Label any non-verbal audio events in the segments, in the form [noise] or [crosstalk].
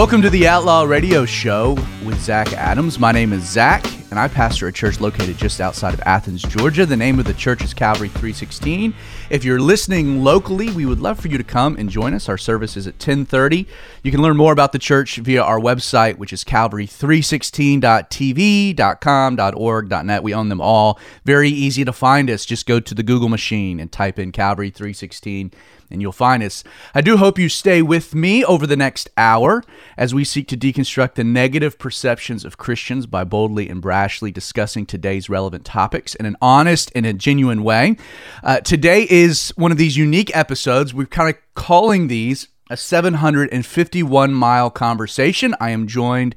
Welcome to the Outlaw Radio Show with Zach Adams. My name is Zach, and I pastor a church located just outside of Athens, Georgia. The name of the church is Calvary 316. If you're listening locally, we would love for you to come and join us. Our service is at 10:30. You can learn more about the church via our website, which is calvary316.tv.com.org.net. We own them all. Very easy to find us. Just go to the Google machine and type in Calvary 316 and you'll find us. I do hope you stay with me over the next hour as we seek to deconstruct the negative perceptions of Christians by boldly and brashly discussing today's relevant topics in an honest and a genuine way. Uh, today is one of these unique episodes. We're kind of calling these a 751 mile conversation. I am joined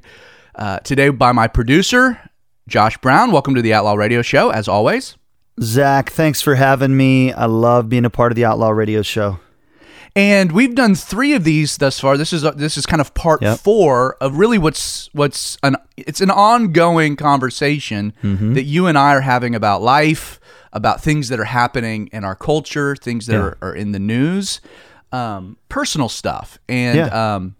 uh, today by my producer, Josh Brown. Welcome to the Outlaw Radio Show, as always. Zach, thanks for having me. I love being a part of the Outlaw Radio Show. And we've done three of these thus far. This is this is kind of part yep. four of really what's what's an it's an ongoing conversation mm-hmm. that you and I are having about life, about things that are happening in our culture, things that yeah. are, are, in the news, um, personal stuff, and yeah. um,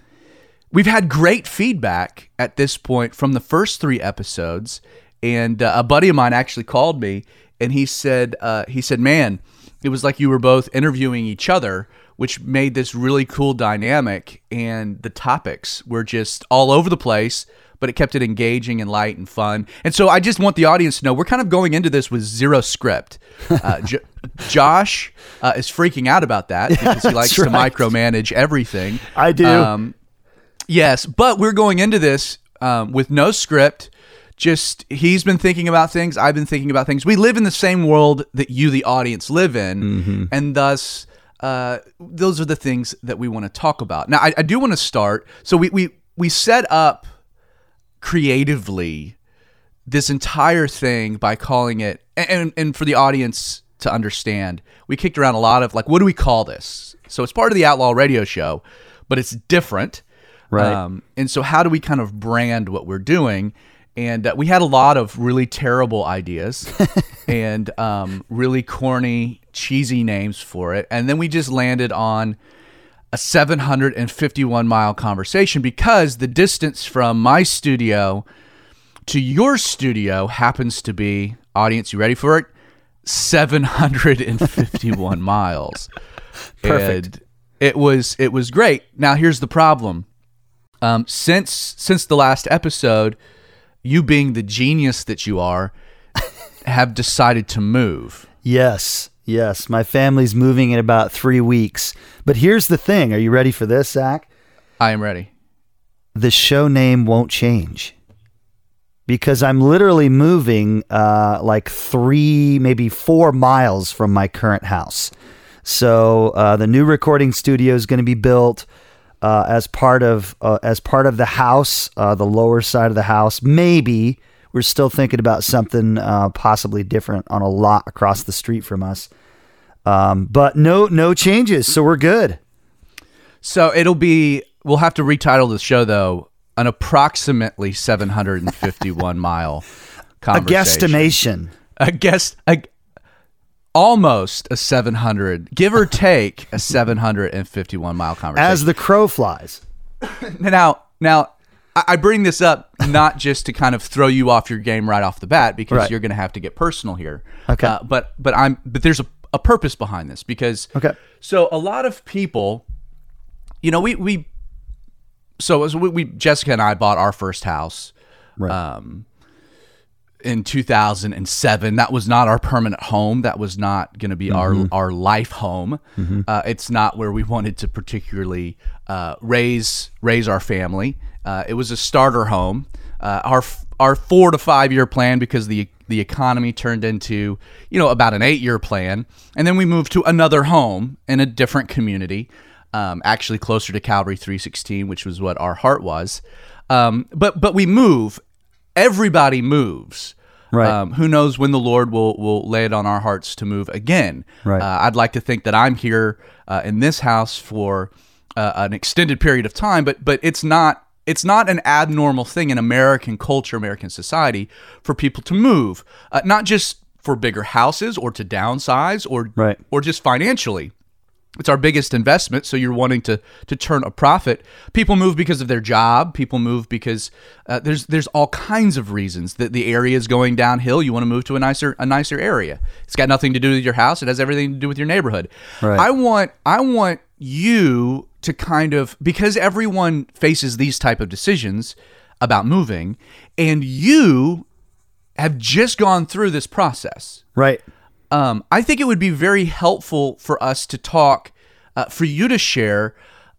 we've had great feedback at this point from the first three episodes. And uh, a buddy of mine actually called me, and he said uh, he said, "Man, it was like you were both interviewing each other." which made this really cool dynamic. And the topics were just all over the place, but it kept it engaging and light and fun. And so I just want the audience to know we're kind of going into this with zero script. Uh, [laughs] J- Josh uh, is freaking out about that because he likes right. to micromanage everything. I do. Um, yes, but we're going into this um, with no script just he's been thinking about things i've been thinking about things we live in the same world that you the audience live in mm-hmm. and thus uh, those are the things that we want to talk about. Now, I, I do want to start. So we we we set up creatively this entire thing by calling it, and and for the audience to understand, we kicked around a lot of like, what do we call this? So it's part of the Outlaw Radio Show, but it's different, right? Um, and so how do we kind of brand what we're doing? And uh, we had a lot of really terrible ideas [laughs] and um, really corny, cheesy names for it, and then we just landed on a 751 mile conversation because the distance from my studio to your studio happens to be audience. You ready for it? 751 [laughs] miles. Perfect. And it was it was great. Now here's the problem. Um, since since the last episode you being the genius that you are, have decided to move. Yes, yes. My family's moving in about three weeks. But here's the thing are you ready for this, Zach? I am ready. The show name won't change because I'm literally moving uh, like three, maybe four miles from my current house. So uh, the new recording studio is going to be built uh, as part of uh, as part of the house, uh, the lower side of the house. Maybe we're still thinking about something uh, possibly different on a lot across the street from us. Um, but no no changes, so we're good. So it'll be. We'll have to retitle the show though. An approximately 751 mile conversation. [laughs] A guesstimation. A guess. A, almost a 700, give or take a 751 mile conversation. As the crow flies. [laughs] now, now I bring this up not just to kind of throw you off your game right off the bat because right. you're going to have to get personal here. Okay. Uh, but but I'm but there's a, a purpose behind this because okay. So a lot of people, you know, we we so as we, we Jessica and I bought our first house. Right. Um, in 2007. That was not our permanent home. That was not going to be mm-hmm. our our life home. Mm-hmm. Uh, it's not where we wanted to particularly uh, raise raise our family. Uh, it was a starter home. Uh, our our four to five year plan because the the economy turned into you know about an eight year plan, and then we moved to another home in a different community, um, actually closer to Calvary 316, which was what our heart was. Um, but but we move everybody moves. Right. Um, who knows when the Lord will will lay it on our hearts to move again? Right. Uh, I'd like to think that I'm here uh, in this house for uh, an extended period of time, but but it's not it's not an abnormal thing in American culture, American society, for people to move, uh, not just for bigger houses or to downsize or right. or just financially. It's our biggest investment so you're wanting to to turn a profit. People move because of their job. People move because uh, there's there's all kinds of reasons that the area is going downhill. You want to move to a nicer a nicer area. It's got nothing to do with your house. It has everything to do with your neighborhood. Right. i want i want you to kind of because everyone faces these type of decisions about moving and you have just gone through this process. Right. Um, I think it would be very helpful for us to talk, uh, for you to share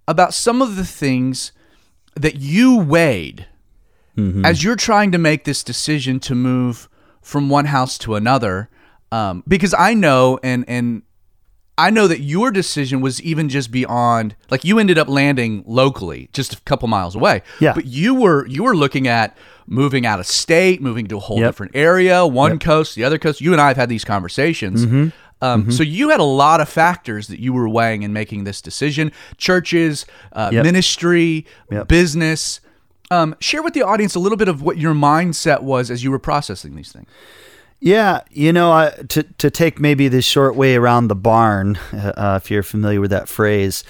about some of the things that you weighed as you're trying to make this decision to move from one house to another. Um, because I know, and and I know that your decision was even just beyond like you ended up landing locally, just a couple miles away. Yeah. But you were you were looking at moving out of state, moving to a whole Yep. different area, one coast, the other coast. You and I have had these conversations. Mm-hmm. Um, So you had a lot of factors that you were weighing in making this decision: churches, uh, Yep. ministry, Yep. business. Um, share with the audience a little bit of what your mindset was as you were processing these things. Yeah, you know, uh, to to take maybe the short way around the barn, [laughs] uh, if you're familiar with that phrase,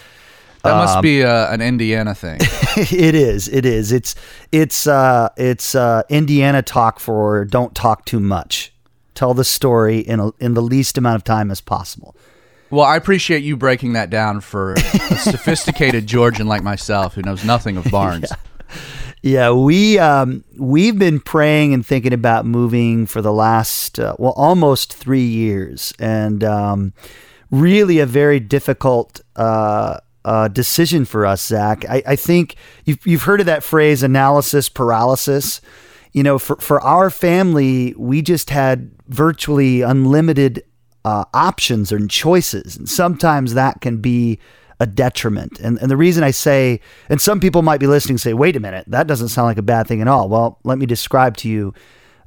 That Um, must be uh, an Indiana thing. [laughs] it is. It is. It's it's uh, it's uh, Indiana talk for don't talk too much. Tell the story in a, in the least amount of time as possible. Well, I appreciate you breaking that down for a sophisticated [laughs] Georgian like myself who knows nothing of barns. Yeah, we um, we've been praying and thinking about moving for the last uh, well almost three years, and um, really a very difficult uh, uh, decision for us, Zach. I, I think you've you've heard of that phrase analysis paralysis. You know, for for our family, we just had virtually unlimited uh, options and choices, and sometimes that can be a detriment. And, and the reason I say, and some people might be listening say, wait a minute, that doesn't sound like a bad thing at all. Well, let me describe to you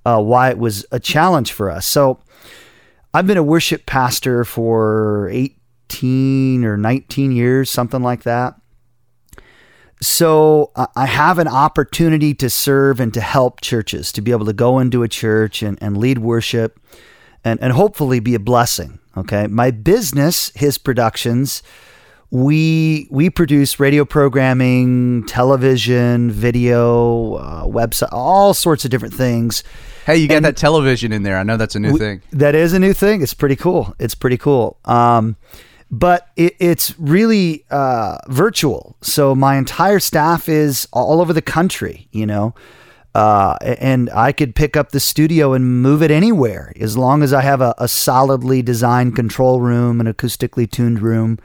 uh, why it was a challenge for us. So I've been a worship pastor for 18 or 19 years, something like that. So I have an opportunity to serve and to help churches, to be able to go into a church and, and lead worship and, and hopefully be a blessing. Okay. My business, his productions, we we produce radio programming, television, video, uh, website, all sorts of different things. Hey, you got that television in there. I know that's a new thing. That is a new thing. It's pretty cool. It's pretty cool. Um, but it, it's really uh, virtual. So my entire staff is all over the country. You know, uh, and I could pick up the studio and move it anywhere as long as I have a, a solidly designed control room, an acoustically tuned room.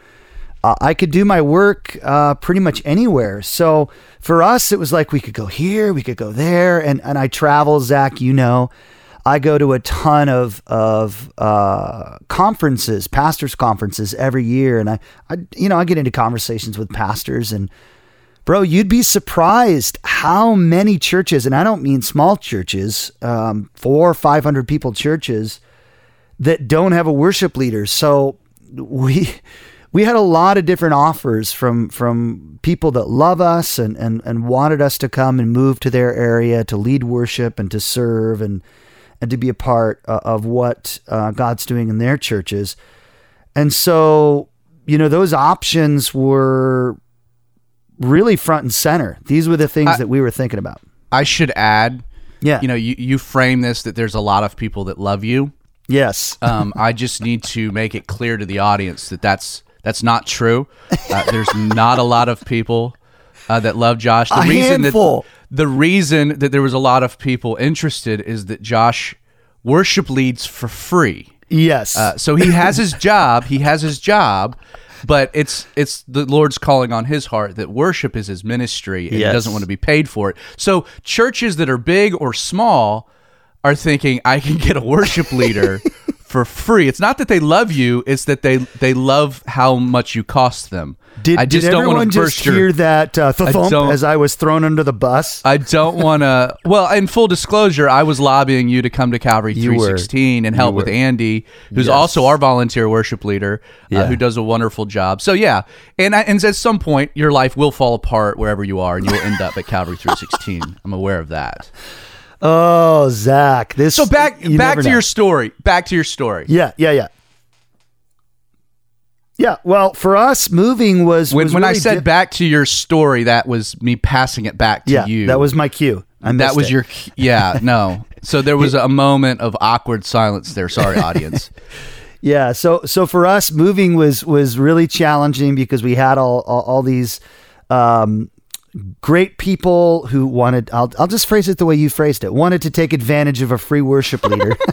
Uh, I could do my work uh, pretty much anywhere. So for us, it was like we could go here, we could go there, and and I travel, Zach. You know, I go to a ton of of uh, conferences, pastors' conferences every year, and I, I you know I get into conversations with pastors and. Bro, you'd be surprised how many churches, and I don't mean small churches, um, four or five hundred people churches that don't have a worship leader. So we we had a lot of different offers from from people that love us and, and, and wanted us to come and move to their area to lead worship and to serve and and to be a part uh, of what uh, God's doing in their churches. And so, you know, those options were really front and center. These were the things I- that we were thinking about. I should add, Yeah. you know, you, you frame this that there's a lot of people that love you. yes. Um, I just need to make it clear to the audience that that's that's not true. Uh, there's not a lot of people uh, that love Josh. The A reason handful. that the reason that there was a lot of people interested is that Josh worship leads for free. yes. Uh, so he has his job. He has his job, but it's it's the Lord's calling on his heart that worship is his ministry, and Yes. he doesn't want to be paid for it. So churches that are big or small are thinking, I can get a worship leader [laughs] for free. It's not that they love you; it's that they they love how much you cost them. did, I just did don't everyone just your hear that uh, thump as I was thrown under the bus? I don't want to. Well, in full disclosure, I was lobbying you to come to Calvary You were. 316 and help with. Andy, who's Yes. also our volunteer worship leader, uh, Yeah. who does a wonderful job. So yeah, and I, and at some point your life will fall apart wherever you are, and you'll end up at Calvary 316. I'm aware of that. Oh, Zach, this. So back you back to know. your story. Back to your story. Yeah, yeah, yeah. Yeah, well, for us, moving was when, was when I said back to your story. That was me passing it back to yeah, you. that was my cue. I that was it. your yeah [laughs] no. So there was a moment of awkward silence there. Sorry, audience. [laughs] Yeah, so so for us, moving was was really challenging because we had all all, all these um, great people who wanted. I'll I'll just phrase it the way you phrased it. Wanted to take advantage of a free worship [laughs] leader. [laughs]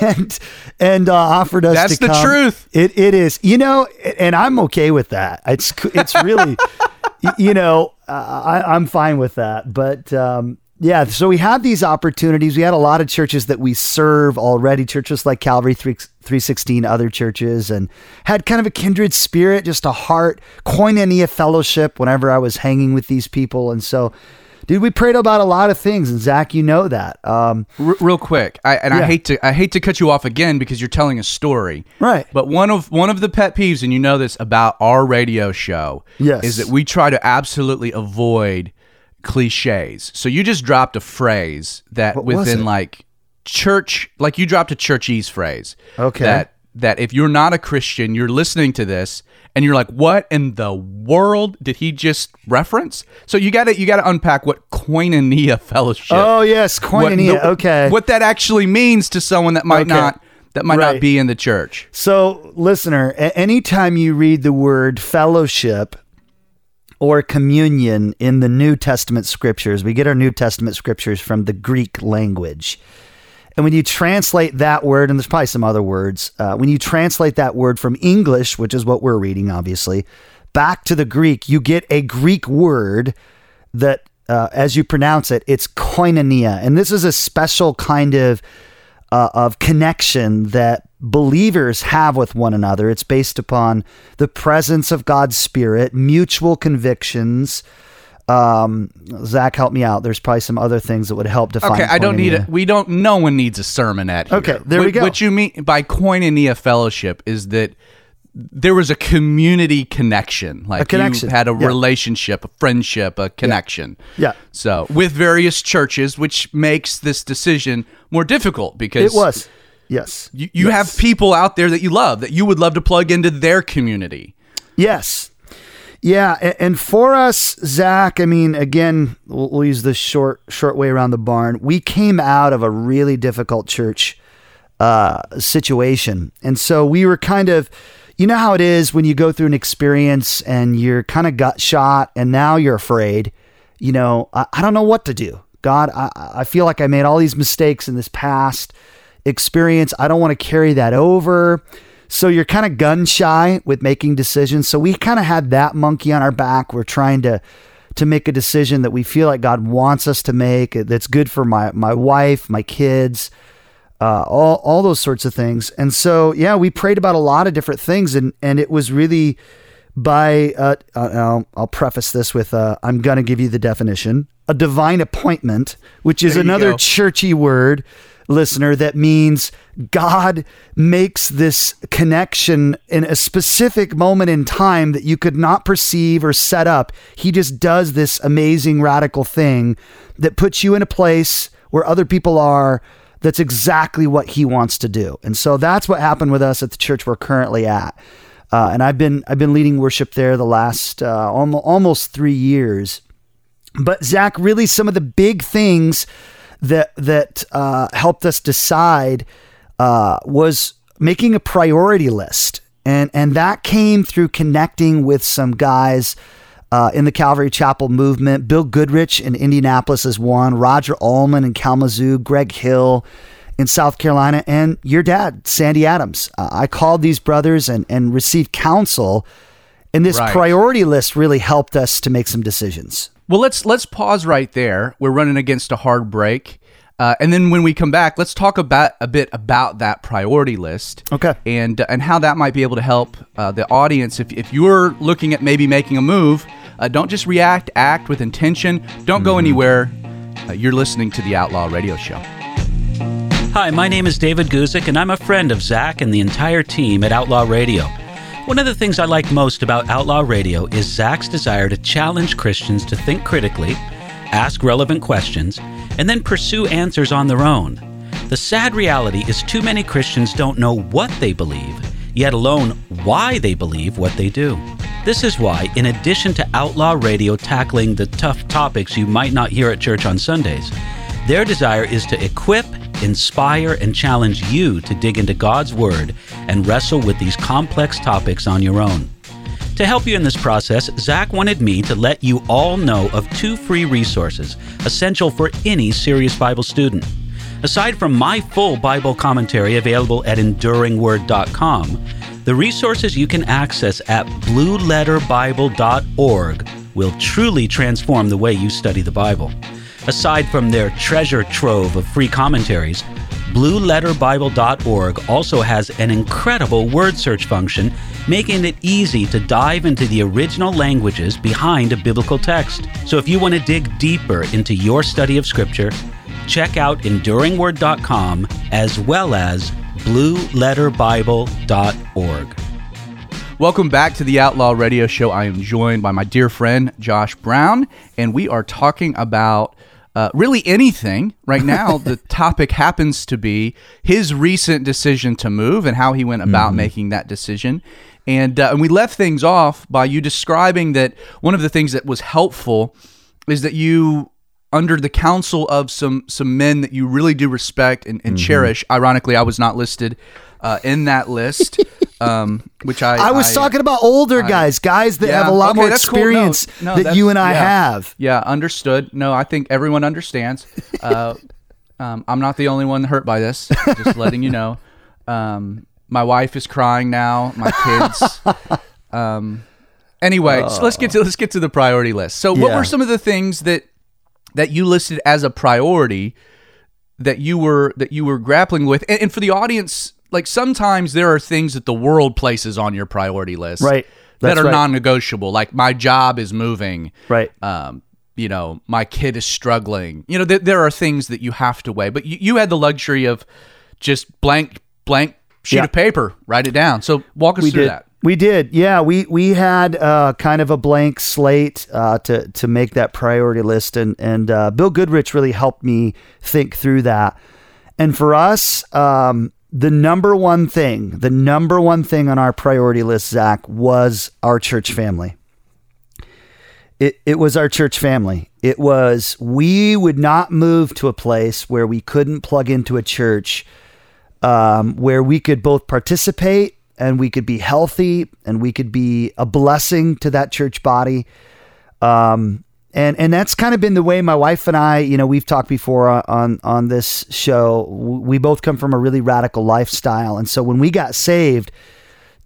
And and uh, offered us. That's the come. truth. It it is, you know, and I'm okay with that. It's it's really, [laughs] you know, uh, I, I'm fine with that. But um, yeah, so we had these opportunities. We had a lot of churches that we serve already, churches like Calvary 3, 316, other churches, and had kind of a kindred spirit, just a heart, koinonia fellowship whenever I was hanging with these people. And so, dude, we prayed about a lot of things. And Zach, you know that. Um, R- real quick, I, and Yeah. I hate to I hate to cut you off again because you're telling a story. Right. But one of one of the pet peeves, and you know this about our radio show, Yes. is that we try to absolutely avoid cliches. So you just dropped a phrase that What within like church, like you dropped a churchese phrase. Okay. That that if you're not a Christian, you're listening to this and you're like, what in the world did he just reference? So you got to you got to unpack what koinonia fellowship oh, yes, what koinonia. the- okay. what that actually means to someone that might Okay. not that might Right. not be in the church. So, listener, anytime you read the word fellowship or communion in the New Testament scriptures, we get our New Testament scriptures from the Greek language. And when you translate that word, and there's probably some other words, uh, when you translate that word from English, which is what we're reading, obviously, back to the Greek, you get a Greek word that, uh, as you pronounce it, it's koinonia. And this is a special kind of uh, of connection that believers have with one another. It's based upon the presence of God's Spirit, mutual convictions. Um, Zach, help me out. There's probably some other things that would help define. Okay, I don't need it. We don't. No one needs a sermonette. Here. Okay, there what, we go. What you mean by koinonia fellowship is that there was a community connection, like connection, you had a yeah. relationship, a friendship, a connection. Yeah. So with various churches, which makes this decision more difficult because It was. Yes. you, you Yes. have people out there that you love that you would love to plug into their community. Yes. Yeah, and for us, Zach, I mean, again, we'll use this short short way around the barn. We came out of a really difficult church uh, situation, and so we were kind of, you know how it is when you go through an experience and you're kind of gut shot, and now you're afraid. You know, I, I don't know what to do. God, I, I feel like I made all these mistakes in this past experience. I don't want to carry that over. So you're kind of gun shy with making decisions. So we kind of had that monkey on our back. We're trying to to make a decision that we feel like God wants us to make that's good for my my wife, my kids, uh, all all those sorts of things. And so yeah, we prayed about a lot of different things, and and it was really by uh, uh, I'll, I'll preface this with uh, I'm going to give you the definition a divine appointment, which is another go. churchy word, listener, that means God makes this connection in a specific moment in time that you could not perceive or set up. He just does this amazing radical thing that puts you in a place where other people are. That's exactly what he wants to do. And so that's what happened with us at the church we're currently at. Uh, and I've been I've been leading worship there the last uh, almost, almost three years. But Zach, really, some of the big things that that uh, helped us decide uh, was making a priority list, and and that came through connecting with some guys. Uh, in the Calvary Chapel movement, Bill Goodrich in Indianapolis is one, Roger Allman in Kalamazoo, Greg Hill in South Carolina, and your dad, Sandy Adams. Uh, I called these brothers and, and received counsel, and this Right. priority list really helped us to make some decisions. Well, let's let's pause right there. We're running against a hard break, uh, and then when we come back, let's talk about a bit about that priority list. Okay. and and how that might be able to help uh, the audience. If if you're looking at maybe making a move, uh, don't just react. Act with intention. Don't go anywhere. Uh, you're listening to the Outlaw Radio Show. Hi, my name is David Guzik, and I'm a friend of Zach and the entire team at Outlaw Radio. One of the things I like most about Outlaw Radio is Zach's desire to challenge Christians to think critically, ask relevant questions, and then pursue answers on their own. The sad reality is too many Christians don't know what they believe, yet alone why they believe what they do. This is why, in addition to Outlaw Radio tackling the tough topics you might not hear at church on Sundays, their desire is to equip, inspire, and challenge you to dig into God's Word and wrestle with these complex topics on your own. To help you in this process, Zach wanted me to let you all know of two free resources essential for any serious Bible student. Aside from my full Bible commentary available at enduringword.com, the resources you can access at blueletterbible.org will truly transform the way you study the Bible. Aside from their treasure trove of free commentaries, BlueLetterBible.org also has an incredible word search function, making it easy to dive into the original languages behind a biblical text. So if you want to dig deeper into your study of Scripture, check out EnduringWord.com as well as BlueLetterBible.org. Welcome back to the Outlaw Radio Show. I am joined by my dear friend Josh Brown, and we are talking about uh, really anything right now. [laughs] the topic happens to be his recent decision to move and how he went about mm-hmm. making that decision. And, uh, and we left things off by you describing that one of the things that was helpful is that you under the counsel of some some men that you really do respect and, and mm-hmm. cherish. Ironically, I was not listed uh, in that list. [laughs] Um, which I I was I, talking about older I, guys, guys that yeah, have a lot okay, more experience cool. no, no, that you and I yeah, have. Yeah, understood. No, I think everyone understands. [laughs] Uh, um, I'm not the only one hurt by this. Just letting you know. Um, my wife is crying now. My kids. [laughs] Um, anyway, so let's get to let's get to the priority list. So, what were some of the things that that you listed as a priority that you were that you were grappling with? And, and for the audience like sometimes there are things that the world places on your priority list, right? That's that are right. non-negotiable. Like my job is moving, right? Um, you know, my kid is struggling. You know, th- there are things that you have to weigh, but you, you had the luxury of just blank, blank sheet yeah. of paper, write it down. So walk us we through did. that. We did, yeah. We we had uh, kind of a blank slate uh, to to make that priority list, and and uh, Bill Goodrich really helped me think through that. And for us, um, the number one thing, the number one thing on our priority list, Zach, was our church family. It, it was our church family. It was, we would not move to a place where we couldn't plug into a church um, where we could both participate and we could be healthy and we could be a blessing to that church body. Um, and and that's kind of been the way my wife and I, you know, we've talked before on on this show. We both come from a really radical lifestyle, and so when we got saved,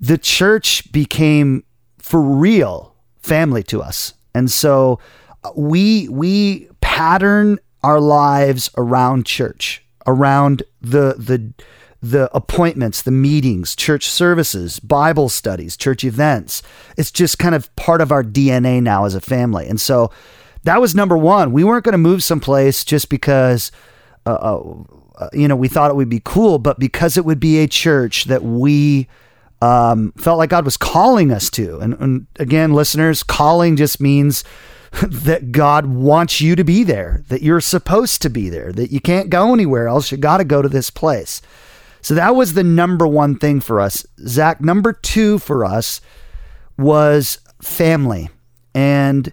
the church became for real family to us, and so uh, we we pattern our lives around church, around the the the appointments, the meetings, church services, Bible studies, church events. It's just kind of part of our DNA now as a family. And so that was number one. We weren't going to move someplace just because, uh, uh, you know, we thought it would be cool, but because it would be a church that we um, felt like God was calling us to. And, and again, listeners, calling just means [laughs] that God wants you to be there, that you're supposed to be there, that you can't go anywhere else. You got to go to this place. So that was the number one thing for us. Zach, number two for us was family. And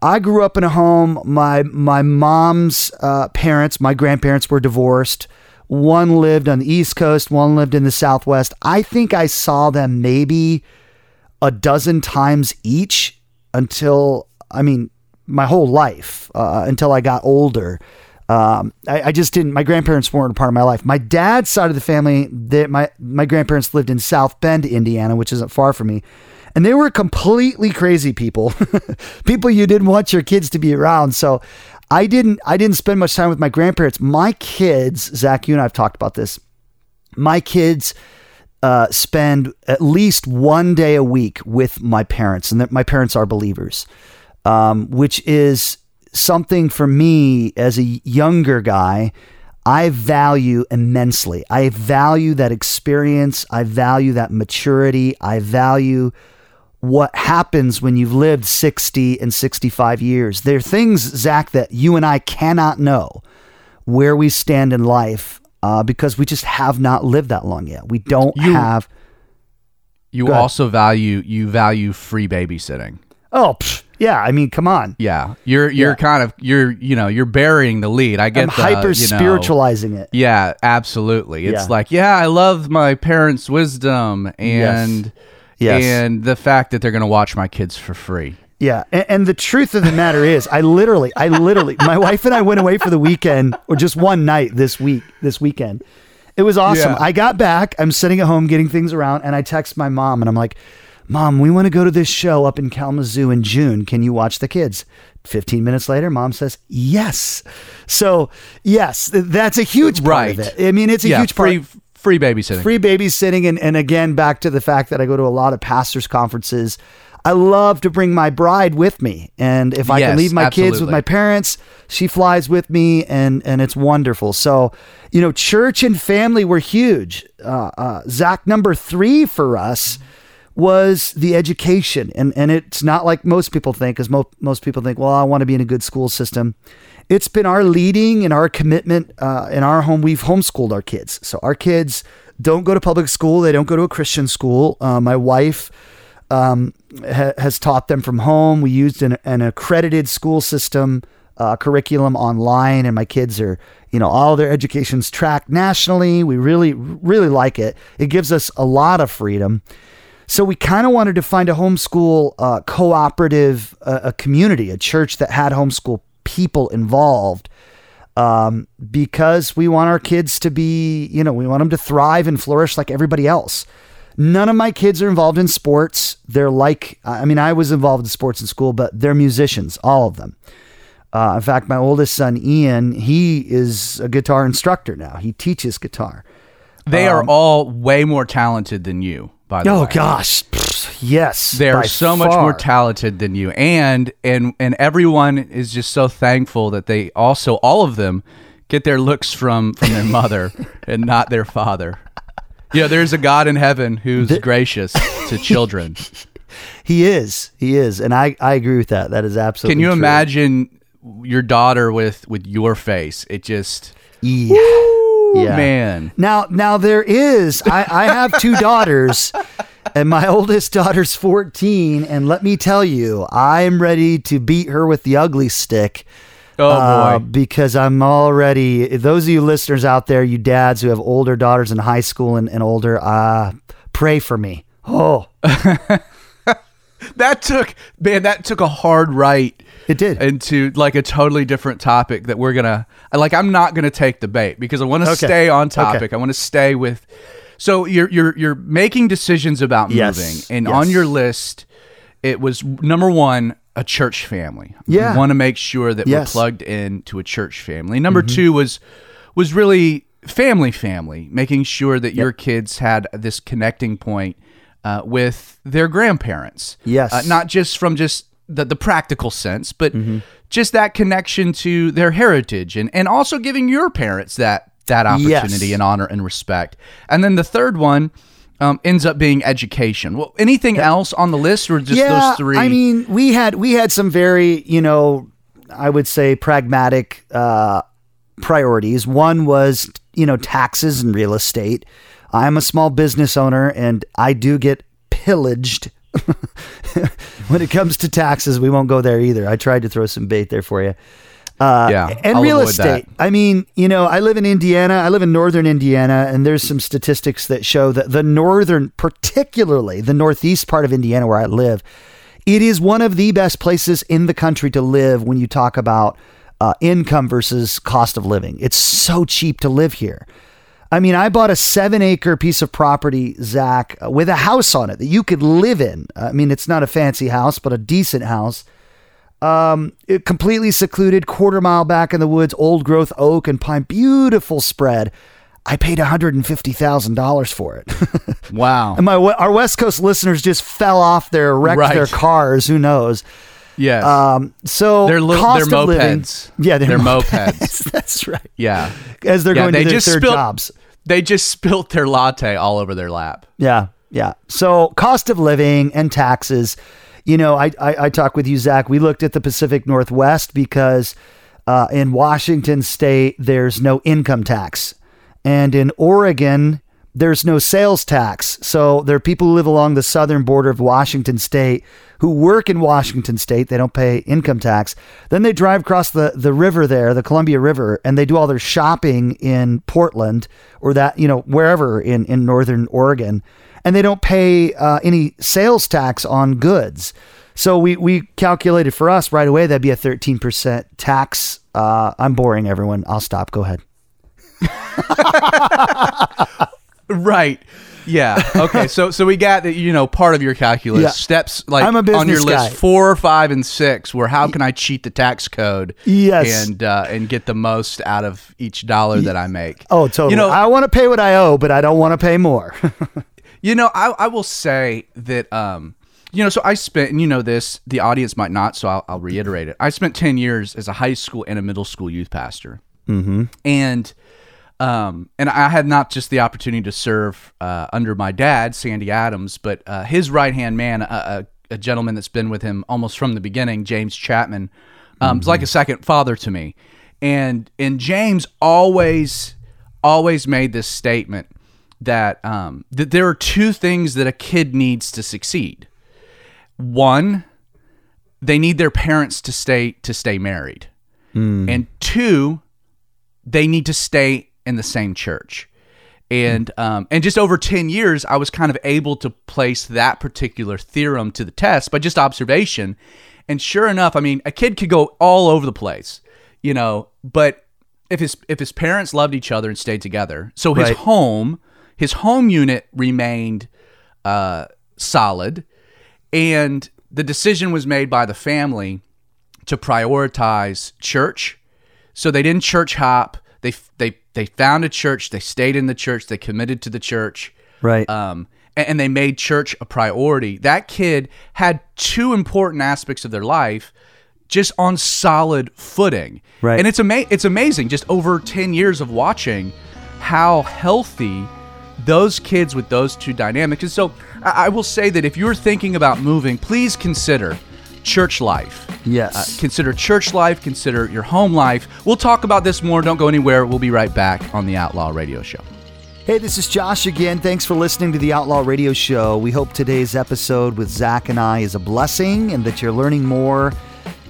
I grew up in a home. My my mom's uh, parents, my grandparents, were divorced. One lived on the East Coast. One lived in the Southwest. I think I saw them maybe a dozen times each until I mean my whole life uh, until I got older. Um, I, I, just didn't. My grandparents weren't a part of my life. My dad's side of the family, they, my my grandparents lived in South Bend, Indiana, which isn't far from me and they were completely crazy people, [laughs] people you didn't want your kids to be around. So I didn't I didn't spend much time with my grandparents. My kids, Zach, you and I have talked about this. My kids uh, spend at least one day a week with my parents, and that my parents are believers, um, which is something for me as a younger guy. I value immensely. I value that experience. I value that maturity. I value what happens when you've lived 60 and 65 years. There are things, Zach, that you and I cannot know where we stand in life uh, because we just have not lived that long yet. We don't you, have. you also value you value free babysitting. Oh, pff, yeah. I mean, come on. Yeah, you're you're Yeah. kind of you're you know you're burying the lead. I get I'm the, hyper you know- spiritualizing it. Yeah, absolutely. It's Yeah. like, yeah, I love my parents' wisdom and Yes. And the fact that they're going to watch my kids for free. Yeah, and, and the truth of the matter is, I literally, I literally, my wife and I went away for the weekend, or just one night this week, this weekend. It was awesome. Yeah. I got back, I'm sitting at home getting things around, and I text my mom, and I'm like, "Mom, we want to go to this show up in Kalamazoo in June. Can you watch the kids?" 15 minutes later, mom says, "Yes." So, yes, that's a huge part Right. of it. I mean, it's a yeah, huge part free free babysitting. free babysitting and, and again back to the fact that i go to a lot of pastors conferences i love to bring my bride with me. And if i can leave my kids with my parents she flies with me and and it's wonderful. So you know church and family were huge. Uh, uh, zach number three for us was the education. And and it's not like most people think because mo- most people think well i want to be in a good school system. It's been our leading and our commitment uh, in our home. We've homeschooled our kids. So our kids don't go to public school. They don't go to a christian school. Uh, my wife um, ha- has taught them from home. We used an, an accredited school system uh, curriculum online and my kids are you know all their education's tracked nationally. We really really like it. It gives us a lot of freedom so we kind of wanted to find a homeschool uh, cooperative, uh, a community, a church that had homeschool people involved, um, because we want our kids to be, you know, we want them to thrive and flourish like everybody else. None of my kids are involved in sports. They're like, I mean, I was involved in sports in school, but they're musicians, all of them. Uh, in fact, my oldest son, Ian, he is a guitar instructor now. He teaches guitar. they are all way more talented than you. By the Oh way, gosh, Pfft, yes, they are so much more talented than you, and and and everyone is just so thankful that they also all of them get their looks from from their mother [laughs] and not their father. You know, there's a God in heaven who's gracious to [laughs] children. He is. He is. And I, I agree with that. That is absolutely Can you true. imagine your daughter with with your face? It just Yeah. Yeah. man. Now now there is I, I have two [laughs] daughters and my oldest daughter's 14 and let me tell you, I'm ready to beat her with the ugly stick. Oh uh, boy. because I'm already those of you listeners out there, you dads who have older daughters in high school and, and older, uh pray for me. Oh, [laughs] That took man, that took a hard right it did. into like a totally different topic that we're gonna like I'm not gonna take the bait because I want to Okay. stay on Okay. topic. I want to stay with so you're you're you're making decisions about Yes. moving and Yes. on your list it was number one a church family. Yeah. We want to make sure that Yes. Mm-hmm. we're plugged in to a church family. Number two was was really family family, making sure that your kids had this connecting point uh, with their grandparents. Yes. Uh, not just from just the, the practical sense, but Mm-hmm. just that connection to their heritage and, and also giving your parents that that opportunity Yes. and honor and respect. And then the third one um, ends up being education. Well, anything else on the list or just yeah, those three? I mean, we had we had some very, you know, I would say pragmatic uh, priorities. One was, you know, taxes and real estate. I'm a small business owner, and I do get pillaged [laughs] when it comes to taxes. We won't go there either. I tried to throw some bait there for you. Uh, Yeah, and I'll real estate. that. I mean, you know, I live in Indiana. I live in northern Indiana, and there's some statistics that show that the northern, particularly the northeast part of Indiana where I live, it is one of the best places in the country to live when you talk about uh, income versus cost of living. It's so cheap to live here. I mean, I bought a seven acre piece of property, Zach, uh, with a house on it that you could live in. I mean, it's not a fancy house, but a decent house. Um, it completely secluded, quarter mile back in the woods, old growth oak and pine, beautiful spread. I paid $150,000 for it. [laughs] wow. and my our West Coast listeners just fell off their wrecked Right. their cars. Who knows? Yes. Um, so they're little, cost they're of living- yeah, they're, they're mopeds. mopeds. [laughs] That's right. Yeah. As they're yeah, going they to their just spilt, jobs. They just spilt their latte all over their lap. Yeah, yeah. So cost of living and taxes. You know, I I, I talk with you, Zach. We looked at the Pacific Northwest because uh, in Washington State there's no income tax, and in Oregon, there's no sales tax. So there are people who live along the southern border of Washington state who work in Washington state. They don't pay income tax. Then they drive across the, the river there, the Columbia River, and they do all their shopping in Portland or that, you know, wherever in, in northern Oregon. And they don't pay uh, any sales tax on goods. So we, we calculated for us right away that'd be a 13% tax. Uh, I'm boring everyone. I'll stop. Go ahead. [laughs] right. Yeah. Okay. So so we got that. You know, part of your calculus Yeah. steps like I'm a on your business list guy. four, five, and six. Where how can I cheat the tax code? Yes. And uh, and get the most out of each dollar that I make. Oh, totally. You know, I want to pay what I owe, but I don't want to pay more. [laughs] You know, I, I will say that, um, you know, so I spent, and you know this, the audience might not, so I'll, I'll reiterate it. I spent 10 years as a high school and a middle school youth pastor. Mm-hmm. And, um, and I had not just the opportunity to serve uh, under my dad, Sandy Adams, but uh, his right hand man, a, a, a gentleman that's been with him almost from the beginning, James Chapman, um, is like a second father to me. And and James always always made this statement that um, that there are two things that a kid needs to succeed. One, they need their parents to stay to stay married, and two, they need to stay in the same church. And um, and just over ten years, I was kind of able to place that particular theorem to the test by just observation. And sure enough, I mean, a kid could go all over the place, you know, but if his if his parents loved each other and stayed together, so his Right. home his home unit remained uh, solid, and the decision was made by the family to prioritize church. So they didn't church hop. They they they found a church. They stayed in the church. They committed to the church. right. Um, and, and they made church a priority. That kid had two important aspects of their life just on solid footing. Right. And it's ama- it's amazing just over 10 years of watching how healthy those kids with those two dynamics. And so I, I will say that if you're thinking about moving, please consider church life. yes. Uh, consider church life, consider your home life. We'll talk about this more. Don't go anywhere. We'll be right back on the Outlaw Radio Show. Hey, this is Josh again. Thanks for listening to the Outlaw Radio Show. We hope today's episode with Zach and I is a blessing and that you're learning more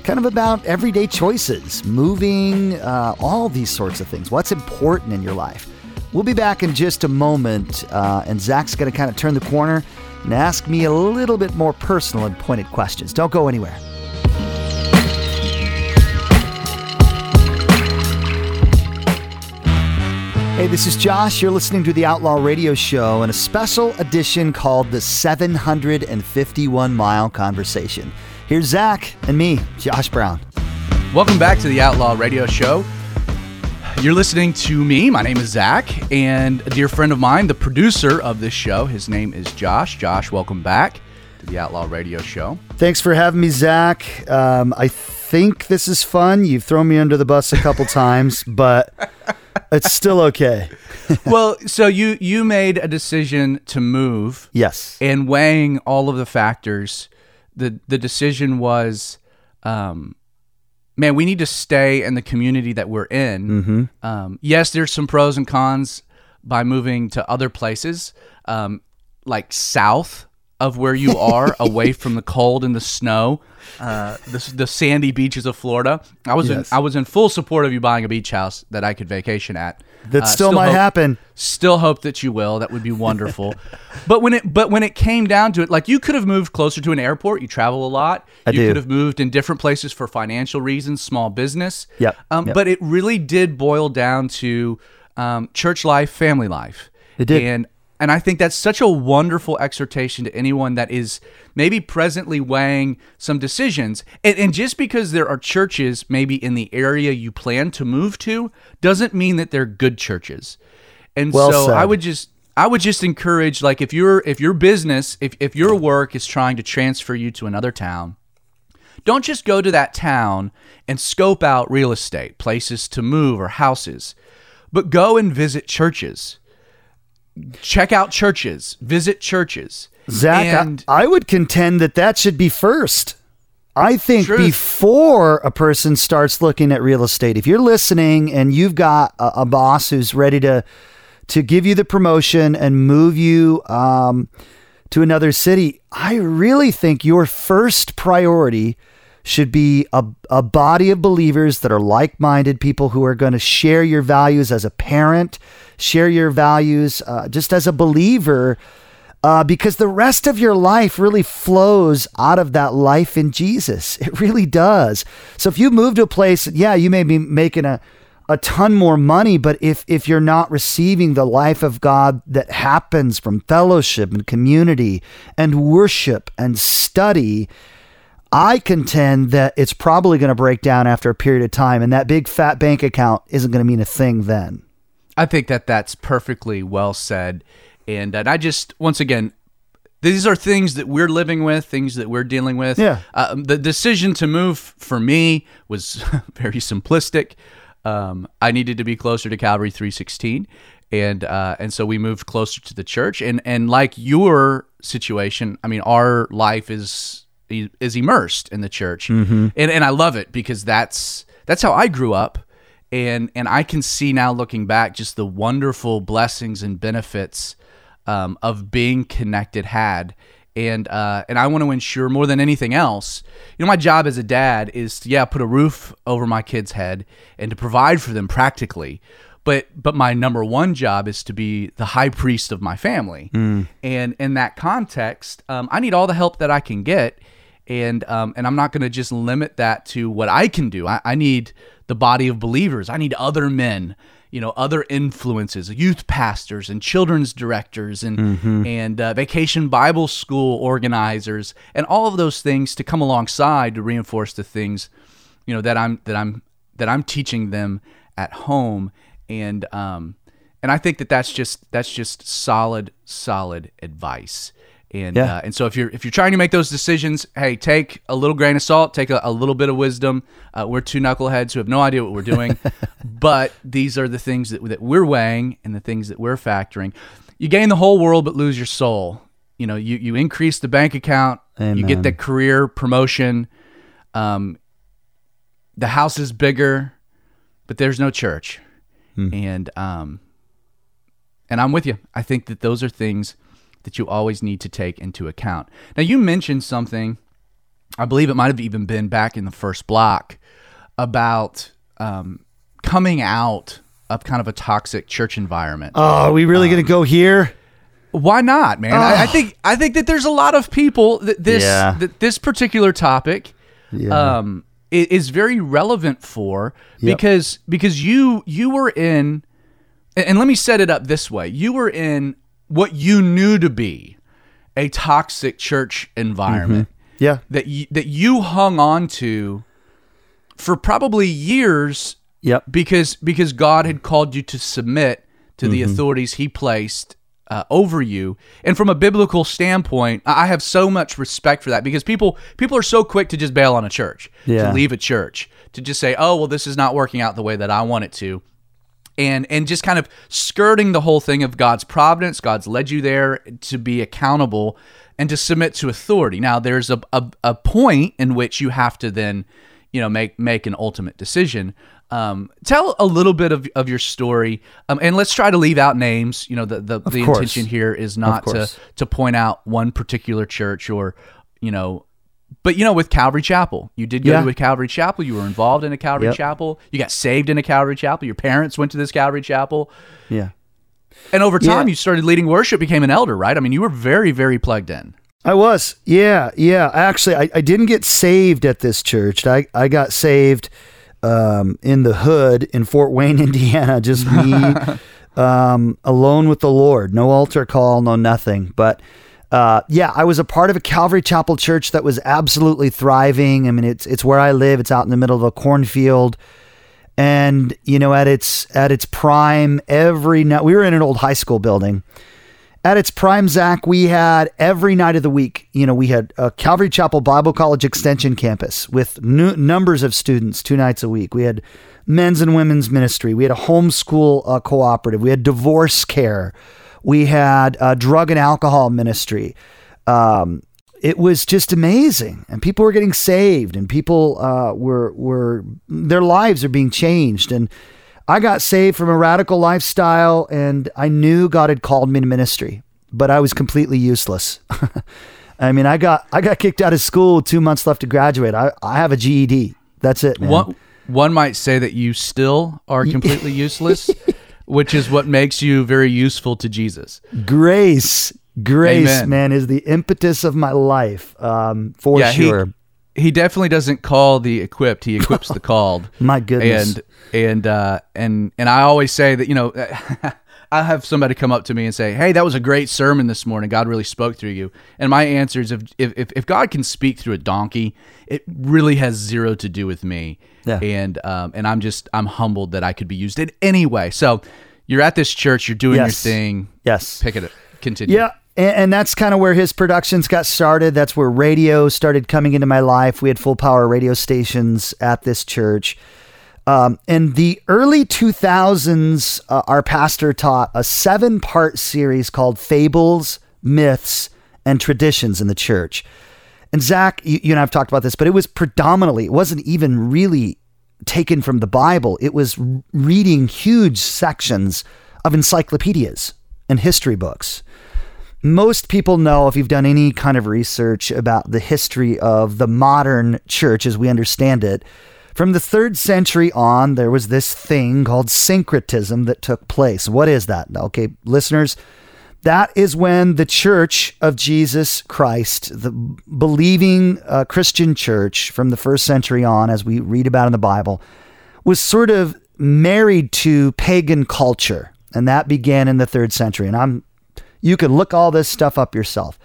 kind of about everyday choices, moving, uh, all these sorts of things. What's important in your life? We'll be back in just a moment, uh, and Zach's going to kind of turn the corner and ask me a little bit more personal and pointed questions. Don't go anywhere. Hey, this is Josh. You're listening to the Outlaw Radio Show and a special edition called the 751 Mile Conversation. Here's Zach and me, Josh Brown. Welcome back to the Outlaw Radio Show. You're listening to me. My name is Zach, and a dear friend of mine, the producer of this show. His name is Josh. Josh, welcome back to the Outlaw Radio Show. Thanks for having me, Zach. Um, I think this is fun. You've thrown me under the bus a couple times, [laughs] but it's still okay. [laughs] well, so you you made a decision to move, Yes. and weighing all of the factors, the the decision was, um, man, we need to stay in the community that we're in. Mm-hmm. Um, yes, there's some pros and cons by moving to other places, um, like south of where you are, [laughs] away from the cold and the snow, uh, the, the sandy beaches of Florida. I was Yes. in, I was in full support of you buying a beach house that I could vacation at. That Uh, still, might hope- happen. Still hope that you will. That would be wonderful. [laughs] but when it but when it came down to it, like you could have moved closer to an airport. You travel a lot. I you do. could have moved in different places for financial reasons, small business. Yep, Um, yep. But it really did boil down to um, church life, family life. It did. And and I think that's such a wonderful exhortation to anyone that is maybe presently weighing some decisions. And, and just because there are churches maybe in the area you plan to move to doesn't mean that they're good churches. And Well so said. I would just I would just encourage like if your if your business if if your work is trying to transfer you to another town, don't just go to that town and scope out real estate, places to move or houses, but go and visit churches. Check out churches, visit churches. Zach, and I, I would contend that that should be first. I think Truth. before a person starts looking at real estate, if you're listening and you've got a, a boss who's ready to to give you the promotion and move you um, to another city, I really think your first priority should be a, a body of believers that are like minded, people who are going to share your values as a parent, share your values uh, just as a believer. Uh, because the rest of your life really flows out of that life in Jesus. It really does. So if you move to a place, yeah, you may be making a, a ton more money, but if if you're not receiving the life of God that happens from fellowship and community and worship and study, I contend that it's probably going to break down after a period of time, and that big fat bank account isn't going to mean a thing then. I think that that's perfectly well said, and and I just once again. These are things that we're living with, things that we're dealing with. Yeah. Uh, the decision to move for me was [laughs] very simplistic. Um, I needed to be closer to Calvary 316, and uh, and so we moved closer to the church. And and like your situation, I mean, our life is is immersed in the church, mm-hmm. and and I love it because that's that's how I grew up, and and I can see now looking back just the wonderful blessings and benefits um, of being connected had. And uh, and I want to ensure more than anything else, you know, my job as a dad is to yeah put a roof over my kids' head and to provide for them practically, but but my number one job is to be the high priest of my family mm. and in that context um, i need all the help that i can get and um, and I'm not going to just limit that to what I can do. I, I, need the body of believers. I need other men, you know, other influences, youth pastors and children's directors and mm-hmm. and uh, vacation Bible school organizers and all of those things to come alongside to reinforce the things, you know, that I'm that I'm that I'm teaching them at home and um and I think that that's just that's just solid solid advice. And yeah. uh, and so if you're if you're trying to make those decisions, hey, take a little grain of salt, take a, a little bit of wisdom. Uh, we're two knuckleheads who have no idea what we're doing, [laughs] but these are the things that that we're weighing and the things that we're factoring. You gain the whole world but lose your soul. You know, you you increase the bank account, Amen. you get the career promotion. Um, the house is bigger, but there's no church, hmm. and um, and I'm with you. I think that those are things that you always need to take into account. Now, you mentioned something, I believe it might have even been back in the first block, about um, coming out of kind of a toxic church environment. Oh, are we really um, going to go here? Why not, man? I, I, think I think that there's a lot of people that this yeah. that this particular topic yeah. um, is very relevant for yep. because because you you were in and let me set it up this way. You were in what you knew to be a toxic church environment. Mm-hmm. Yeah. That you, that you hung on to for probably years. Yep. Because because God had called you to submit to mm-hmm. the authorities he placed uh, over you. And from a biblical standpoint, I have so much respect for that because people people are so quick to just bail on a church, yeah. to leave a church, to just say, "Oh, well, this is not working out the way that I want it to." And and just kind of skirting the whole thing of God's providence. God's led you there to be accountable and to submit to authority. Now, there's a, a, a point in which you have to then, you know, make make an ultimate decision. Um, tell a little bit of, of your story, um, and let's try to leave out names. You know, the the, the intention here is not to to point out one particular church or you know but you know, with Calvary Chapel, you did go yeah. to a Calvary Chapel. You were involved in a Calvary yep. Chapel. You got saved in a Calvary Chapel. Your parents went to this Calvary Chapel. Yeah. And over time, yeah. you started leading worship, became an elder, right? I mean, you were very, very plugged in. I was. Yeah. Yeah. Actually, I, I didn't get saved at this church. I, I got saved um, in the hood in Fort Wayne, [laughs] Indiana, just me [laughs] um, alone with the Lord. No altar call, no nothing. But uh, yeah, I was a part of a Calvary Chapel church that was absolutely thriving. I mean, it's it's where I live. It's out in the middle of a cornfield, and you know, at its at its prime, every night we were in an old high school building. At its prime, Zach, we had every night of the week. You know, we had a Calvary Chapel Bible College Extension campus with numbers of students two nights a week. We had men's and women's ministry. We had a homeschool uh, cooperative. We had divorce care. We had a drug and alcohol ministry. Um, it was just amazing, and people were getting saved, and people uh, were were their lives are being changed, and I got saved from a radical lifestyle and I knew God had called me to ministry, but I was completely useless. [laughs] I mean, I got I got kicked out of school two months left to graduate. I, I have a GED. That's it, man. One, one might say that you still are completely useless, [laughs] which is what makes you very useful to Jesus. Grace, grace, Amen. man, is the impetus of my life, um, for Yeah, he- sure. He definitely doesn't call the equipped; he equips the [laughs] called. My goodness. and and uh, and and I always say that you know [laughs] I have somebody come up to me and say, "Hey, that was a great sermon this morning. God really spoke through you." And my answer is, if if if God can speak through a donkey, it really has zero to do with me. Yeah. And um and I'm just I'm humbled that I could be used in any way. So you're at this church, you're doing Yes. your thing. yes. Pick it up. Continue. Yeah. And, and that's kind of where his productions got started. That's where radio started coming into my life. We had full power radio stations at this church. Um, in the early 2000s, uh, our pastor taught a seven part series called Fables, Myths, and Traditions in the Church. And Zach, you, you and I have talked about this, but it was predominantly, it wasn't even really taken from the Bible. It was reading huge sections of encyclopedias and history books most people know if you've done any kind of research about the history of the modern church as we understand it. From the third century on, there was this thing called syncretism that took place. What is that? Okay, listeners, that is when the church of Jesus Christ, the believing uh, Christian church from the first century on, as we read about in the Bible, was sort of married to pagan culture. And that began in the third century. And I'm you can look all this stuff up yourself.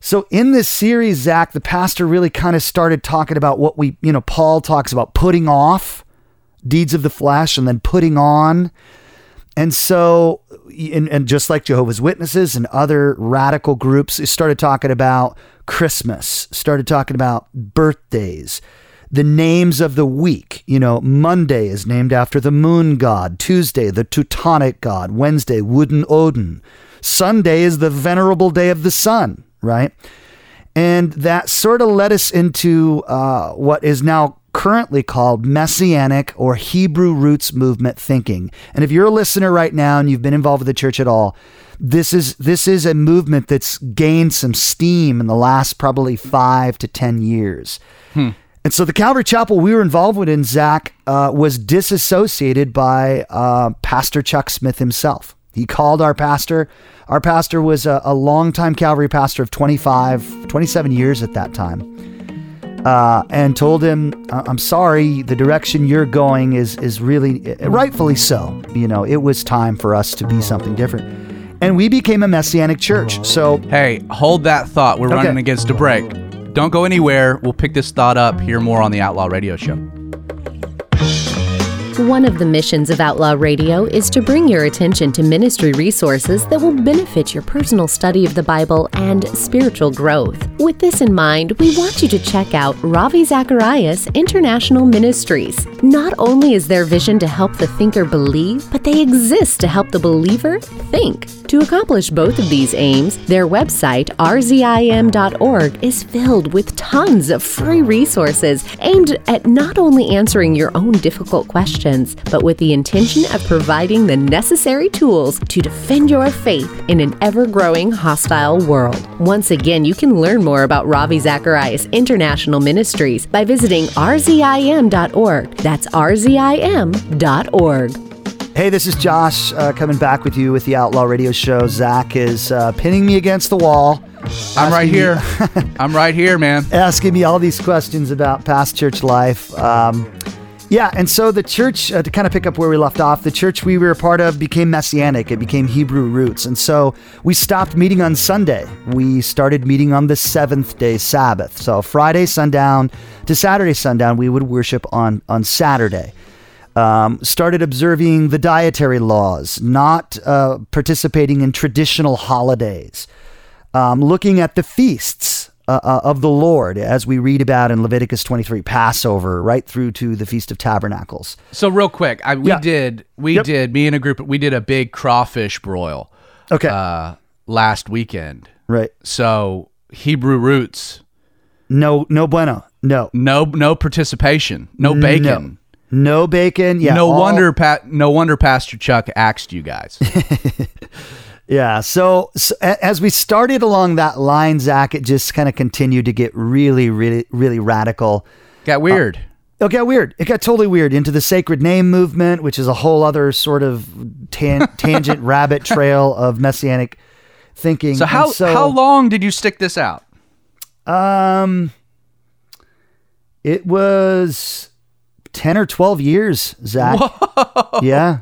So in this series, Zach, the pastor really kind of started talking about what we, you know, Paul talks about putting off deeds of the flesh and then putting on. And so, and, and just like Jehovah's Witnesses and other radical groups, started talking about Christmas, started talking about birthdays, the names of the week. You know, Monday is named after the moon god, Tuesday, the Teutonic god, Wednesday, Woden Odin. Sunday is the venerable day of the sun, right? And that sort of led us into uh, what is now currently called Messianic or Hebrew roots movement thinking. And if you're a listener right now and you've been involved with the church at all, this is this is a movement that's gained some steam in the last probably five to ten years. And so the Calvary Chapel we were involved with in Zach uh, was disassociated by uh, Pastor Chuck Smith himself. He called our pastor. Our pastor was a, a longtime Calvary pastor of 25, 27 years at that time, uh, and told him, "I- "I'm sorry, the direction you're going is is really rightfully so. You know, it was time for us to be something different." And we became a messianic church. So Hey, hold that thought. We're Okay. running against a break. Don't go anywhere. We'll pick this thought up. Hear more on the Outlaw Radio Show. One of the missions of Outlaw Radio is to bring your attention to ministry resources that will benefit your personal study of the Bible and spiritual growth. With this in mind, we want you to check out Ravi Zacharias International Ministries. Not only is their vision to help the thinker believe, but they exist to help the believer think. To accomplish both of these aims, their website, rzim.org, is filled with tons of free resources aimed at not only answering your own difficult questions, but with the intention of providing the necessary tools to defend your faith in an ever growing hostile world. Once again, you can learn more about Ravi Zacharias International Ministries by visiting rzim.org. That's rzim.org. Hey, this is Josh uh, coming back with you with the Outlaw Radio Show. Zach is uh, pinning me against the wall. I'm right asking me- here. [laughs] I'm right here, man. asking me all these questions about past church life. Um, yeah, and so the church, uh, to kind of pick up where we left off, the church we were a part of became Messianic. It became Hebrew roots. And so we stopped meeting on Sunday. We started meeting on the seventh day Sabbath. So Friday sundown to Saturday sundown, we would worship on, on Saturday. Um, started observing the dietary laws, not uh, participating in traditional holidays um, looking at the feasts uh, uh, of the Lord, as we read about in Leviticus 23, Passover, right through to the Feast of Tabernacles. So real quick, I, we Yeah. did we Yep. did me and a group we did a big crawfish broil Okay. uh, last weekend. right. So Hebrew roots, No, no bueno. No. no no participation, no bacon. No bacon. Yeah. no all- wonder Pat. No wonder Pastor Chuck axed you guys. [laughs] Yeah. So, so as we started along that line, Zach, it just kind of continued to get really, really, really radical. Got weird. It got weird. It got totally weird into the sacred name movement, which is a whole other sort of tan- [laughs] tangent rabbit trail of messianic thinking. so how how long did you stick this out? Um, it was ten or twelve years, Zach. Yeah,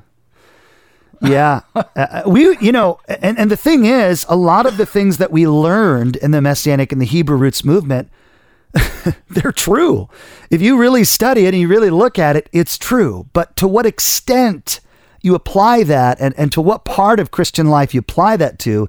[laughs] yeah. Uh, we, you know, and and the thing is, a lot of the things that we learned in the Messianic and the Hebrew roots movement, [laughs] they're true. If you really study it and you really look at it, it's true. But to what extent you apply that, and and to what part of Christian life you apply that to,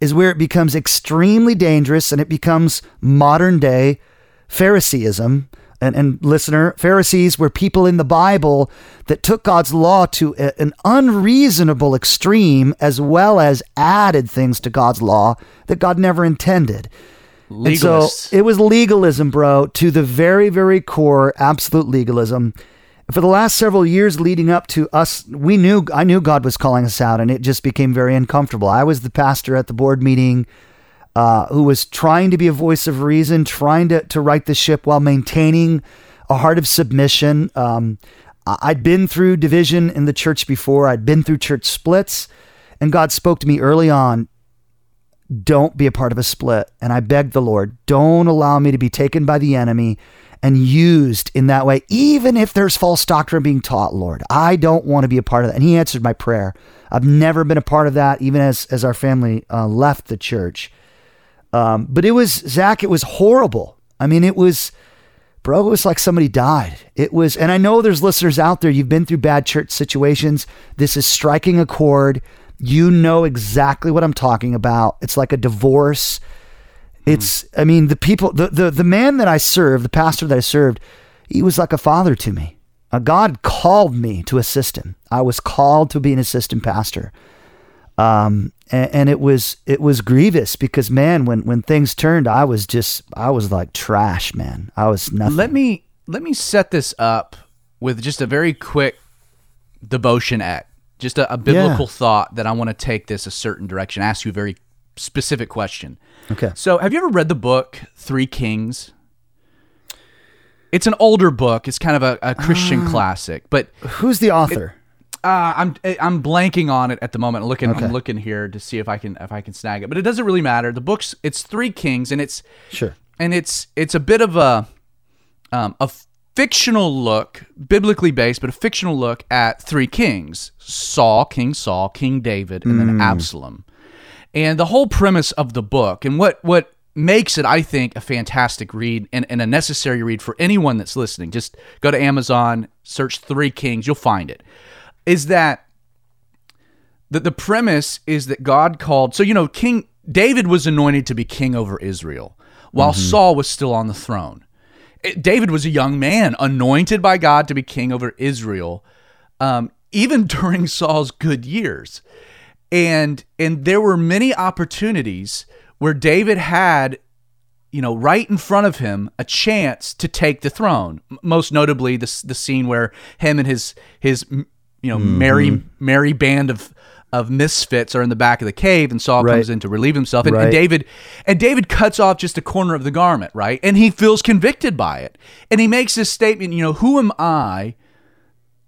is where it becomes extremely dangerous and it becomes modern day Phariseeism. And, and listener, Pharisees were people in the Bible that took God's law to a- an unreasonable extreme as well as added things to God's law that God never intended. And so Legalists. it was legalism, bro, to the very, very core, absolute legalism. For the last several years leading up to us, we knew I knew God was calling us out, and it just became very uncomfortable. I was the pastor at the board meeting uh, who was trying to be a voice of reason, trying to, to right the ship while maintaining a heart of submission. Um, I'd been through division in the church before, I'd been through church splits, and God spoke to me early on don't be a part of a split. And I begged the Lord, don't allow me to be taken by the enemy and used in that way, even if there's false doctrine being taught, Lord. I don't want to be a part of that. And He answered my prayer. I've never been a part of that, even as, as our family uh, left the church. Um, but it was, Zach, it was horrible. I mean, it was, bro, it was like somebody died. It was, and I know there's listeners out there, you've been through bad church situations. This is striking a chord. You know exactly what I'm talking about. It's like a divorce. It's, I mean, the people, the, the, the man that I served, the pastor that I served, he was like a father to me. Uh, God called me to assist him. I was called to be an assistant pastor. Um, and, and it was, it was grievous because man, when, when things turned, I was just, I was like trash, man. I was nothing. Let me let me set this up with just a very quick devotion at just a, a biblical thought that I want to take this a certain direction. Ask you a very specific question. Okay. So, have you ever read the book Three Kings? It's an older book. It's kind of a, a Christian classic, but Who's the author? Uh, I'm I'm blanking on it at the moment. I'm looking Okay. I'm looking here to see if I can if I can snag it, but it doesn't really matter. The book's it's Three Kings, and it's sure. and it's it's a bit of a um, a fictional look, biblically based, but a fictional look at three kings: Saul, King Saul, King David, and then Absalom. And the whole premise of the book, and what what makes it, I think, a fantastic read and, and a necessary read for anyone that's listening. Just go to Amazon, search Three Kings, you'll find it. Is that the, the premise is that God called so you know King David was anointed to be king over Israel while Saul was still on the throne. It- David was a young man anointed by God to be king over Israel um, even [laughs] during Saul's good years. And and there were many opportunities where David had you know, right in front of him, a chance to take the throne. Most notably, the the scene where him and his his you know mm-hmm. merry merry band of of misfits are in the back of the cave, and Saul Right. comes in to relieve himself, and, and David and David cuts off just a corner of the garment, right, and he feels convicted by it, and he makes this statement, you know, who am I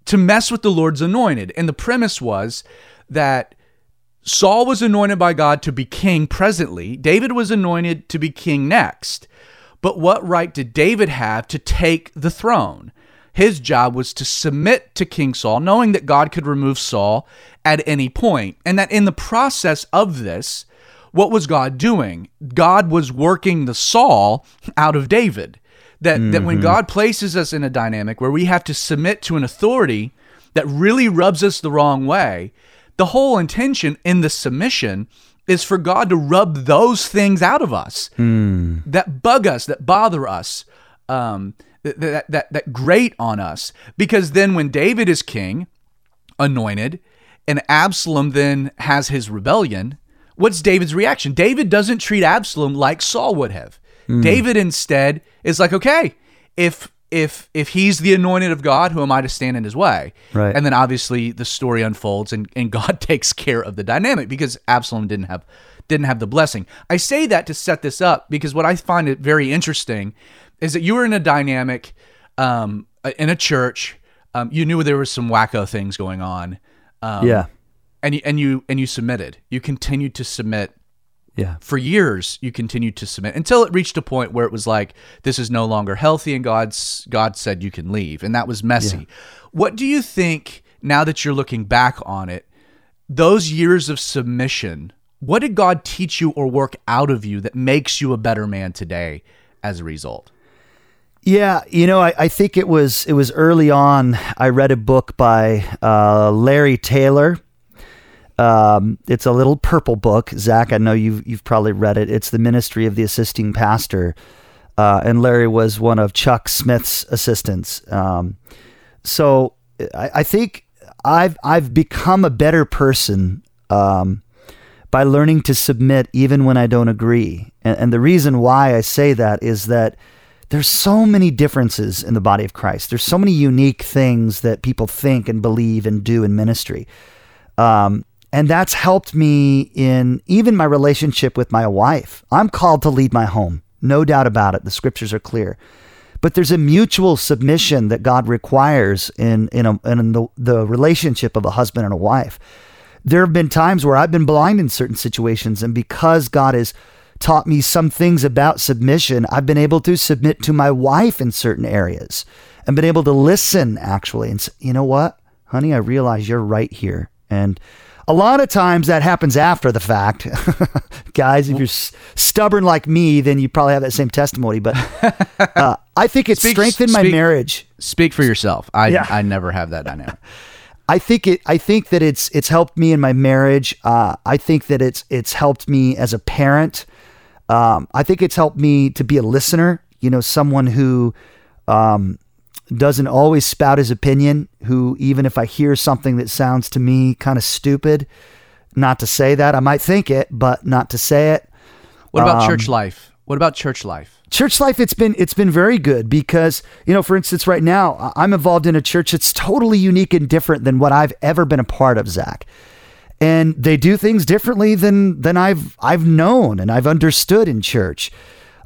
to mess with the Lord's anointed? And the premise was that Saul was anointed by God to be king presently. David was anointed to be king next. But what right did David have to take the throne? His job was to submit to King Saul, knowing that God could remove Saul at any point, and that in the process of this, what was God doing? God was working the Saul out of David. That that when God places us in a dynamic where we have to submit to an authority that really rubs us the wrong way, the whole intention in the submission is for God to rub those things out of us that bug us, that bother us, um, that, that, that, grate on us. Because then when David is king, anointed, and Absalom then has his rebellion, what's David's reaction? David doesn't treat Absalom like Saul would have. Mm. David instead is like, okay, if if if he's the anointed of God, who am I to stand in his way? Right. And then obviously the story unfolds and, and [laughs] God takes care of the dynamic because Absalom didn't have didn't have the blessing. I say that to set this up because what I find it very interesting is that you were in a dynamic um, in a church. Um, you knew there was some wacko things going on. Um, yeah. And you, and you and you submitted. You continued to submit Yeah. for years you continued to submit until it reached a point where it was like this is no longer healthy and god's god said you can leave and that was messy what do you think now that you're looking back on it those years of submission what did god teach you or work out of you that makes you a better man today as a result Yeah, you know, I, I think it was it was early on. I read a book by uh, Larry Taylor. Um, it's a little purple book, Zach. I know you've you've probably read it. It's the Ministry of the Assisting Pastor, uh, and Larry was one of Chuck Smith's assistants. Um, so I, I think I've I've become a better person um, by learning to submit even when I don't agree. And, and the reason why I say that is that there's so many differences in the body of Christ. There's so many unique things that people think and believe and do in ministry. Um, and that's helped me in even my relationship with my wife. I'm called to lead my home, no doubt about it. The scriptures are clear. But there's a mutual submission that God requires in, in, a, in the, the relationship of a husband and a wife. There have been times where I've been blind in certain situations, and because God has taught me some things about submission, I've been able to submit to my wife in certain areas and been able to listen actually and say, you know what, honey, I realize you're right here. And a lot of times that happens after the fact. [laughs] Guys, if you're s- stubborn like me, then you probably have that same testimony. But [laughs] uh, I think it's Speak- strengthened my speak- marriage. speak for yourself i Yeah. i never have that dynamic [laughs] I think it. I think that it's it's helped me in my marriage. Uh, I think that it's it's helped me as a parent. Um, I think it's helped me to be a listener. You know, someone who um, doesn't always spout his opinion. Who even if I hear something that sounds to me kind of stupid, not to say that I might think it, but not to say it. what about Um, church life what about church life church life it's been it's been very good because you know for instance right now i'm involved in a church that's totally unique and different than what i've ever been a part of zach and they do things differently than than i've i've known and i've understood in church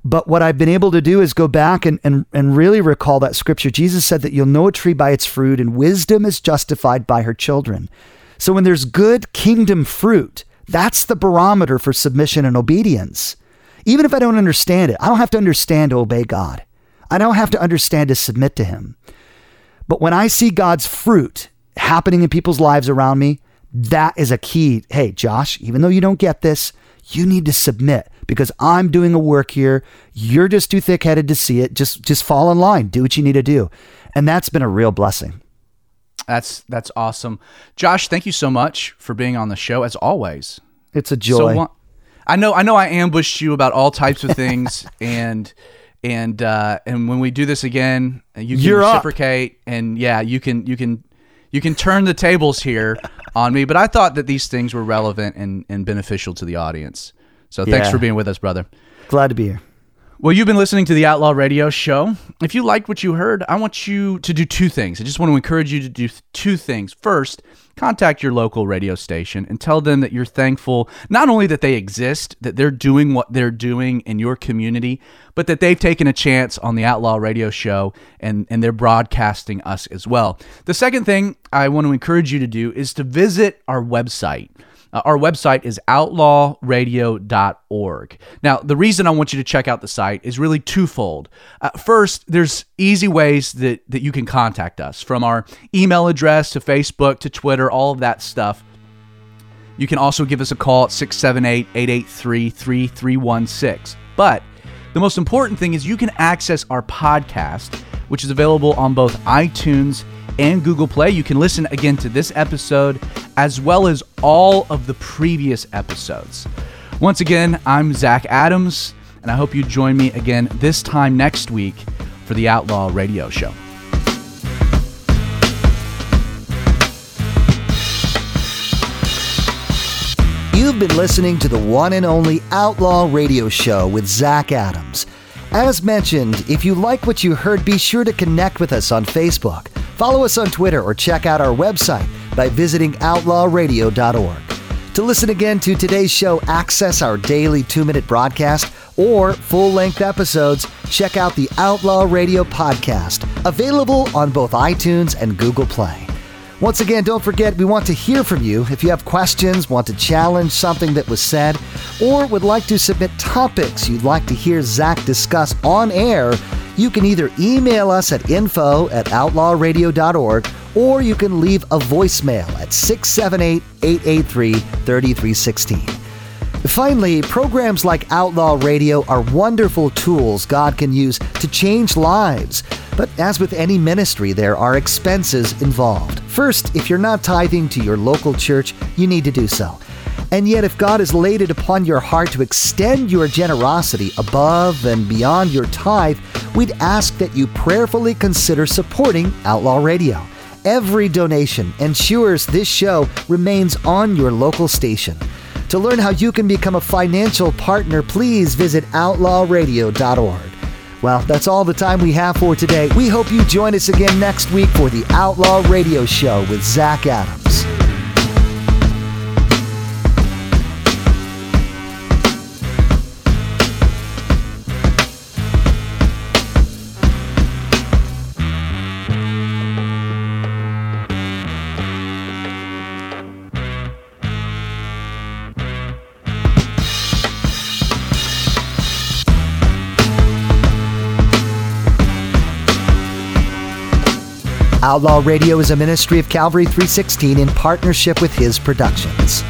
but what i've been able to do is go back and, and, and really recall that scripture jesus said that you'll know a tree by its fruit and wisdom is justified by her children so when there's good kingdom fruit that's the barometer for submission and obedience even if I don't understand it, I don't have to understand to obey God. I don't have to understand to submit to Him. But when I see God's fruit happening in people's lives around me, that is a key. Hey, Josh, even though you don't get this, you need to submit because I'm doing a work here. You're just too thick-headed to see it. Just just fall in line. Do what you need to do. And that's been a real blessing. that's that's awesome josh thank you so much for being on the show as always It's a joy. So I know I know I ambushed you about all types of things [laughs] and and uh, and when we do this again, you can You're up. reciprocate and yeah, you can you can you can turn the tables here on me. But I thought that these things were relevant and, and beneficial to the audience. So thanks Yeah. for being with us, brother. Glad to be here. Well, you've been listening to the Outlaw Radio Show. If you liked what you heard, I want you to do two things. I just want to encourage you to do two things. First, contact your local radio station and tell them that you're thankful not only that they exist, that they're doing what they're doing in your community, but that they've taken a chance on the Outlaw Radio Show and, and they're broadcasting us as well. The second thing I want to encourage you to do is to visit our website. Uh, our website is outlawradio.org. Now, the reason I want you to check out the site is really twofold. Uh, first, there's easy ways that, that you can contact us from our email address to Facebook to Twitter, all of that stuff. You can also give us a call at 678 883 3316. But the most important thing is you can access our podcast, which is available on both iTunes and Google Play. You can listen again to this episode as well as all of the previous episodes. Once again, I'm Zach Adams, and I hope you join me again this time next week for the Outlaw Radio Show. You've been listening to the one and only Outlaw Radio Show with Zach Adams. As mentioned, if you like what you heard, be sure to connect with us on Facebook, follow us on Twitter, or check out our website by visiting outlawradio.org. To listen again to today's show, access our daily two minute broadcast or full length episodes, check out the Outlaw Radio podcast, available on both iTunes and Google Play. Once again, don't forget, we want to hear from you. If you have questions, want to challenge something that was said, or would like to submit topics you'd like to hear Zach discuss on air, you can either email us at info at outlawradio.org or you can leave a voicemail at 678 883 3316. Finally, programs like Outlaw Radio are wonderful tools God can use to change lives. But as with any ministry, there are expenses involved. First, if you're not tithing to your local church, you need to do so. And yet, if God has laid it upon your heart to extend your generosity above and beyond your tithe, we'd ask that you prayerfully consider supporting Outlaw Radio. Every donation ensures this show remains on your local station. To learn how you can become a financial partner, please visit outlawradio.org. Well, that's all the time we have for today. We hope you join us again next week for the Outlaw Radio Show with Zach Adams. Outlaw Radio is a ministry of Calvary 316 in partnership with his productions.